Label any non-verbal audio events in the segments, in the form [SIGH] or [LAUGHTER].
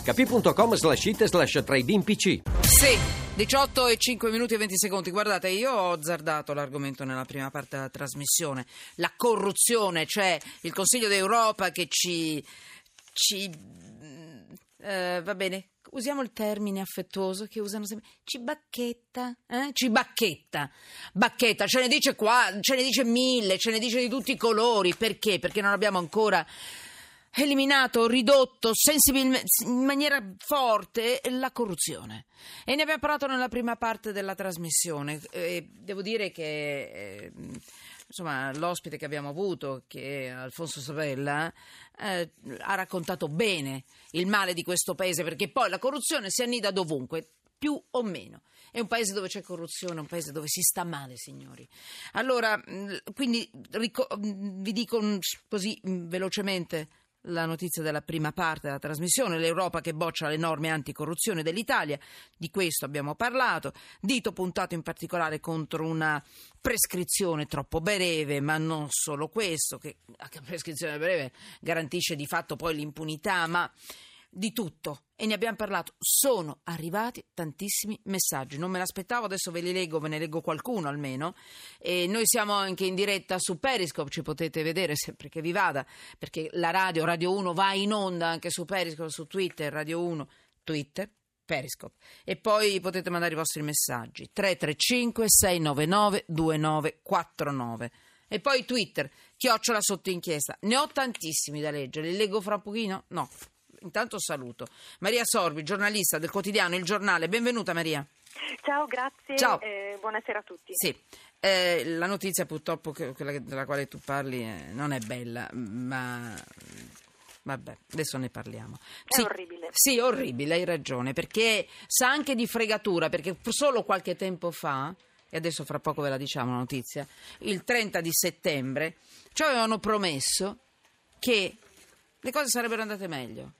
hp.com slash it slash trade PC. Sì, 18 e 5 minuti e 20 secondi. Guardate, io ho azzardato l'argomento nella prima parte della trasmissione. La corruzione, cioè il Consiglio d'Europa che ci... ci eh, va bene, usiamo il termine affettuoso che usano sempre. Ci bacchetta, eh? Ci bacchetta. Bacchetta, ce ne dice qua, ce ne dice mille, ce ne dice di tutti i colori. Perché? Perché non abbiamo ancora eliminato, ridotto sensibilmente, in maniera forte la corruzione. E ne abbiamo parlato nella prima parte della trasmissione. E devo dire che eh, insomma, l'ospite che abbiamo avuto, che è Alfonso Savella, eh, ha raccontato bene il male di questo paese, perché poi la corruzione si annida dovunque più o meno. È un paese dove c'è corruzione, un paese dove si sta male, signori. Allora, quindi vi dico così velocemente la notizia della prima parte della trasmissione, l'Europa che boccia le norme anticorruzione dell'Italia, di questo abbiamo parlato, dito puntato in particolare contro una prescrizione troppo breve, ma non solo questo, che la prescrizione breve garantisce di fatto poi l'impunità, ma di tutto e ne abbiamo parlato. Sono arrivati tantissimi messaggi, non me l'aspettavo, adesso ve li leggo, ve ne leggo qualcuno almeno. E noi siamo anche in diretta su Periscope, ci potete vedere sempre che vi vada, perché la radio, Radio 1 va in onda anche su Periscope, su Twitter, Radio 1, Twitter. Periscope e poi potete mandare i vostri messaggi 335 699 2949 e poi Twitter chiocciola sotto inchiesta ne ho tantissimi da leggere li leggo fra un pochino? no intanto saluto Maria Sorbi, giornalista del quotidiano Il Giornale. Benvenuta Maria. Ciao, grazie. Ciao. Eh, buonasera a tutti. Sì. Eh, la notizia purtroppo quella della quale tu parli eh, non è bella, ma Vabbè, adesso ne parliamo. È sì, orribile. Sì, orribile, hai ragione, perché sa anche di fregatura, perché solo qualche tempo fa, e adesso fra poco ve la diciamo la notizia, il 30 di settembre, ci avevano promesso che le cose sarebbero andate meglio.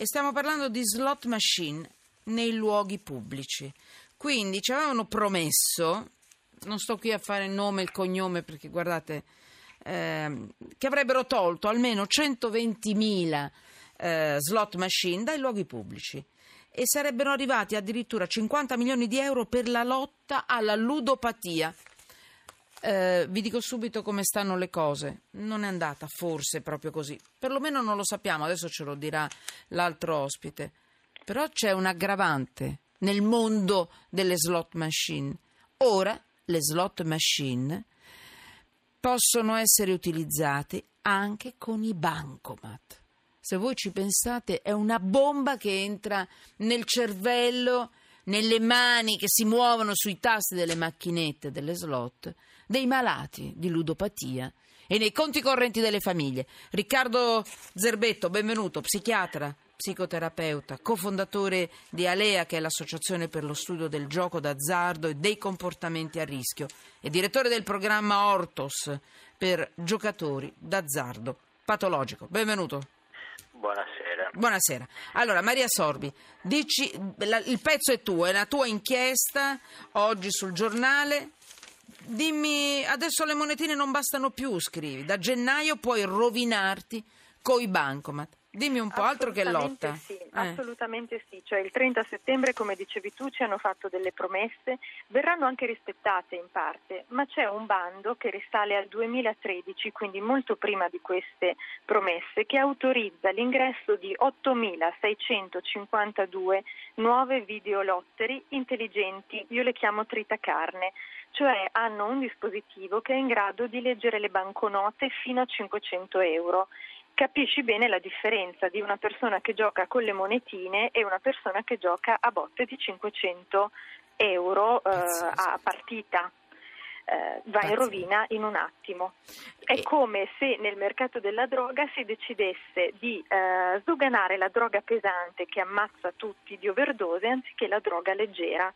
E stiamo parlando di slot machine nei luoghi pubblici. Quindi ci avevano promesso, non sto qui a fare il nome e il cognome perché guardate, eh, che avrebbero tolto almeno 120.000 eh, slot machine dai luoghi pubblici e sarebbero arrivati addirittura 50 milioni di euro per la lotta alla ludopatia. Eh, vi dico subito come stanno le cose. Non è andata forse proprio così. Perlomeno non lo sappiamo, adesso ce lo dirà l'altro ospite. Però c'è un aggravante nel mondo delle slot machine. Ora le slot machine possono essere utilizzate anche con i bancomat. Se voi ci pensate, è una bomba che entra nel cervello, nelle mani che si muovono sui tasti delle macchinette delle slot dei malati di ludopatia e nei conti correnti delle famiglie. Riccardo Zerbetto, benvenuto, psichiatra, psicoterapeuta, cofondatore di Alea, che è l'associazione per lo studio del gioco d'azzardo e dei comportamenti a rischio, e direttore del programma Ortos per giocatori d'azzardo patologico. Benvenuto. Buonasera. Buonasera. Allora, Maria Sorbi, dici, la, il pezzo è tuo, è la tua inchiesta oggi sul giornale. Dimmi, adesso le monetine non bastano più, scrivi. Da gennaio puoi rovinarti coi bancomat. Dimmi un po' altro che lotta. Sì, eh. Assolutamente sì, cioè il 30 settembre, come dicevi tu, ci hanno fatto delle promesse, verranno anche rispettate in parte, ma c'è un bando che risale al 2013, quindi molto prima di queste promesse, che autorizza l'ingresso di 8.652 nuove videolotteri intelligenti, io le chiamo tritacarne, cioè hanno un dispositivo che è in grado di leggere le banconote fino a 500 euro capisci bene la differenza di una persona che gioca con le monetine e una persona che gioca a botte di 500 euro eh, a partita. Eh, va in rovina in un attimo. È come se nel mercato della droga si decidesse di eh, sdoganare la droga pesante che ammazza tutti di overdose anziché la droga leggera.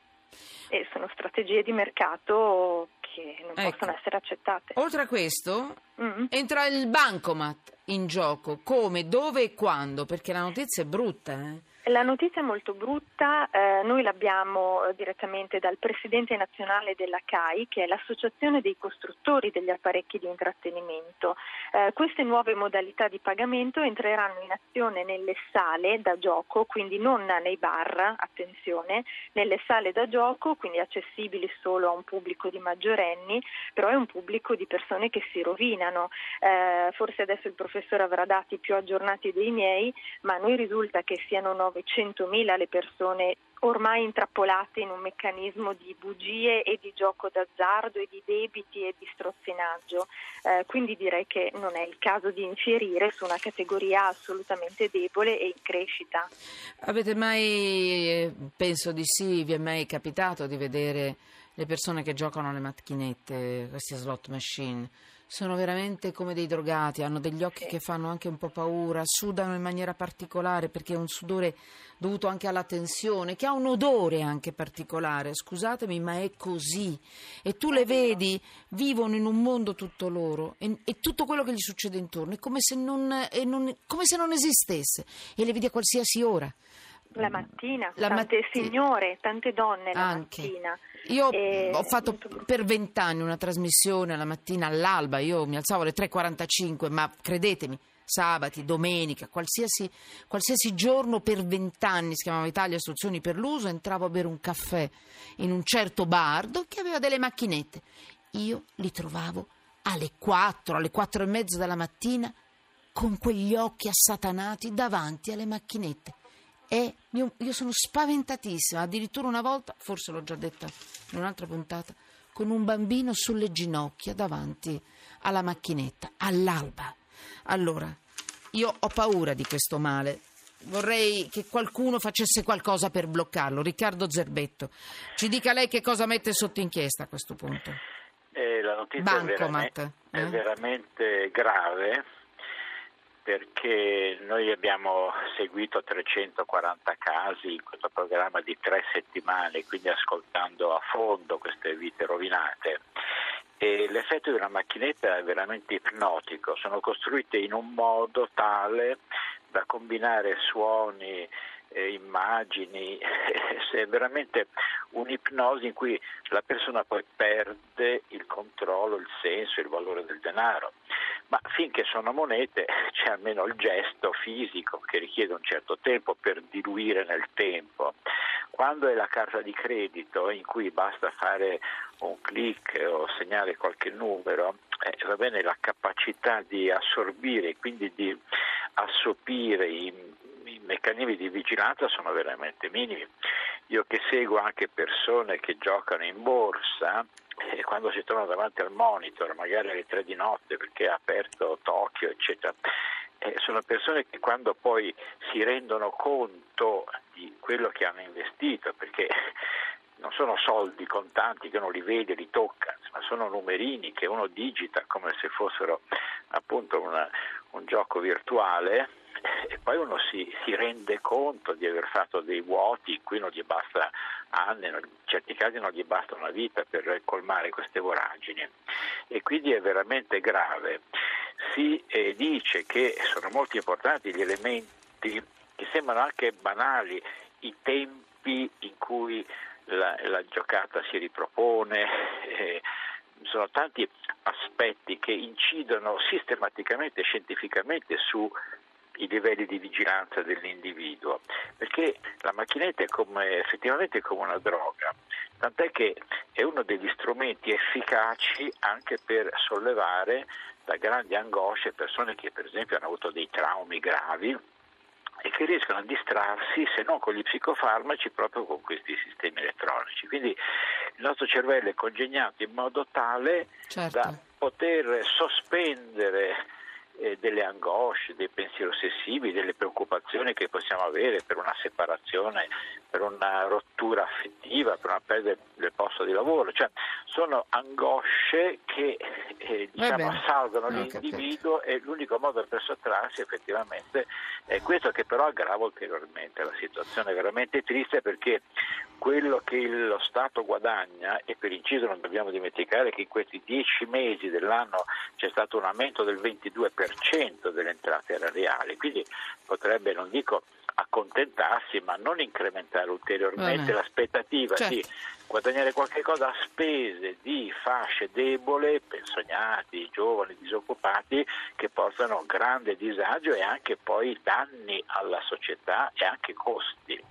E sono strategie di mercato che non Ecco. possono essere accettate. Oltre a questo, Mm. entra il bancomat in gioco. Come, dove e quando? Perché la notizia è brutta, eh? La notizia è molto brutta, eh, noi l'abbiamo eh, direttamente dal presidente nazionale della CAI, che è l'Associazione dei costruttori degli apparecchi di intrattenimento. Eh, queste nuove modalità di pagamento entreranno in azione nelle sale da gioco, quindi non nei bar, attenzione, nelle sale da gioco, quindi accessibili solo a un pubblico di maggiorenni, però è un pubblico di persone che si rovinano. Eh, forse adesso il professore avrà dati più aggiornati dei miei, ma a noi risulta che siano 900.000 le persone ormai intrappolate in un meccanismo di bugie e di gioco d'azzardo e di debiti e di strozzinaggio. Eh, quindi direi che non è il caso di infierire su una categoria assolutamente debole e in crescita. Avete mai, eh, penso di sì, vi è mai capitato di vedere le persone che giocano alle macchinette, queste slot machine? Sono veramente come dei drogati, hanno degli occhi che fanno anche un po' paura, sudano in maniera particolare perché è un sudore dovuto anche alla tensione, che ha un odore anche particolare. Scusatemi, ma è così. E tu le vedi, vivono in un mondo tutto loro e, e tutto quello che gli succede intorno è come se non, non- come se non esistesse e le vedi a qualsiasi ora. La mattina, La tante matti- signore, tante donne la Anche. mattina. Io E- ho fatto per vent'anni una trasmissione la mattina all'alba, io mi alzavo alle 3.45, ma credetemi, sabati, domenica, qualsiasi, qualsiasi giorno per vent'anni, si chiamava Italia Istruzioni per l'Uso, entravo a bere un caffè in un certo bar do- che aveva delle macchinette. Io li trovavo alle 4, alle 4 e mezza della mattina con quegli occhi assatanati davanti alle macchinette. E io, io sono spaventatissima, addirittura una volta, forse l'ho già detta in un'altra puntata, con un bambino sulle ginocchia davanti alla macchinetta, all'alba. Allora, io ho paura di questo male. Vorrei che qualcuno facesse qualcosa per bloccarlo. Riccardo Zerbetto, ci dica lei che cosa mette sotto inchiesta a questo punto. Eh, la notizia è Bancomat, veramente, eh? è veramente grave perché noi abbiamo seguito 340 casi in questo programma di tre settimane, quindi ascoltando a fondo queste vite rovinate. E l'effetto di una macchinetta è veramente ipnotico, sono costruite in un modo tale da combinare suoni, eh, immagini, [LAUGHS] è veramente un'ipnosi in cui la persona poi perde il controllo, il senso, il valore del denaro. Ma finché sono monete [LAUGHS] c'è almeno il gesto fisico che richiede un certo tempo per diluire nel tempo. Quando è la carta di credito in cui basta fare un clic o segnare qualche numero, eh, va bene la capacità di assorbire quindi di assopire i, i meccanismi di vigilanza sono veramente minimi. Io che seguo anche persone che giocano in borsa e quando si trovano davanti al monitor, magari alle tre di notte perché è aperto Tokyo, eccetera, eh, sono persone che quando poi si rendono conto di quello che hanno investito, perché non sono soldi contanti che uno li vede, li tocca, ma sono numerini che uno digita come se fossero appunto una, un gioco virtuale e poi uno si, si, rende conto di aver fatto dei vuoti in cui non gli basta anni, in certi casi non gli basta una vita per colmare queste voragini e quindi è veramente grave. Si eh, dice che sono molto importanti gli elementi che sembrano anche banali, i tempi in cui la, la giocata si ripropone. Eh, sono tanti aspetti che incidono sistematicamente scientificamente su i livelli di vigilanza dell'individuo, perché la macchinetta è come, effettivamente come una droga, tant'è che è uno degli strumenti efficaci anche per sollevare da grandi angosce persone che per esempio hanno avuto dei traumi gravi e che riescono a distrarsi se non con gli psicofarmaci proprio con questi sistemi elettronici. Quindi il nostro cervello è congegnato in modo tale certo. da poter sospendere eh, delle angosce, dei pensieri ossessivi, delle preoccupazioni che possiamo avere per una separazione, per una rottura affettiva, per una perdita del posto di lavoro. Cioè, sono angosce che eh, diciamo, assalgono l'individuo e l'unico modo per sottrarsi effettivamente È questo che però aggrava ulteriormente la situazione, è veramente triste perché quello che lo Stato guadagna, e per inciso non dobbiamo dimenticare che in questi dieci mesi dell'anno c'è stato un aumento del 22% delle entrate erariali, quindi potrebbe, non dico accontentarsi ma non incrementare ulteriormente Vabbè. l'aspettativa Certo. di guadagnare qualche cosa a spese di fasce debole, pensionati, giovani, disoccupati che portano grande disagio e anche poi danni alla società e anche costi.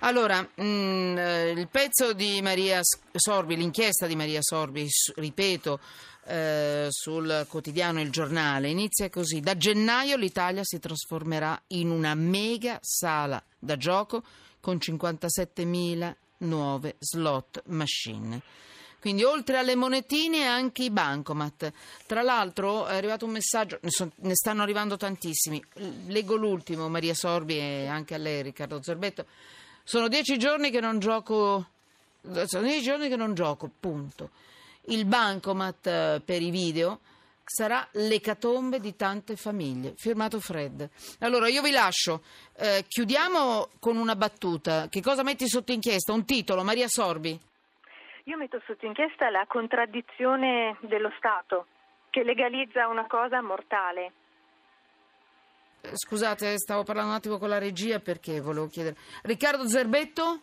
Allora, mh, eh, il pezzo di Maria Sorbi, l'inchiesta di Maria Sorbi, ripeto, eh, sul quotidiano Il Giornale, inizia così. Da gennaio l'Italia si trasformerà in una mega sala da gioco con 57.000 nuove slot machine. Quindi oltre alle monetine anche i bancomat. Tra l'altro è arrivato un messaggio, ne, son- ne stanno arrivando tantissimi. Leggo l'ultimo, Maria Sorbi e anche a lei Riccardo Zerbetto. Sono dieci giorni che non gioco, sono dieci giorni che non gioco, punto. Il bancomat eh, per i video sarà l'ecatombe di tante famiglie. Firmato Fred. Allora io vi lascio, Eh, chiudiamo con una battuta. Che cosa metti sotto inchiesta? Un titolo, Maria Sorbi. Io metto sotto inchiesta la contraddizione dello Stato che legalizza una cosa mortale. Eh, Scusate, stavo parlando un attimo con la regia perché volevo chiedere. Riccardo Zerbetto?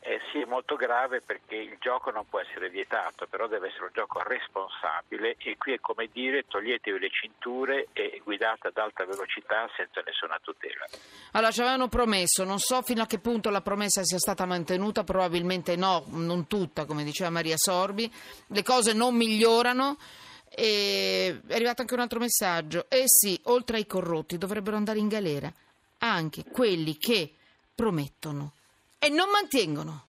Eh sì, è molto grave perché il gioco non può essere vietato, però deve essere un gioco responsabile e qui è come dire toglietevi le cinture e guidate ad alta velocità senza nessuna tutela. Allora, ci avevano promesso, non so fino a che punto la promessa sia stata mantenuta, probabilmente no, non tutta, come diceva Maria Sorbi. Le cose non migliorano. E è arrivato anche un altro messaggio. Eh sì, oltre ai corrotti dovrebbero andare in galera anche quelli che promettono e non mantengono.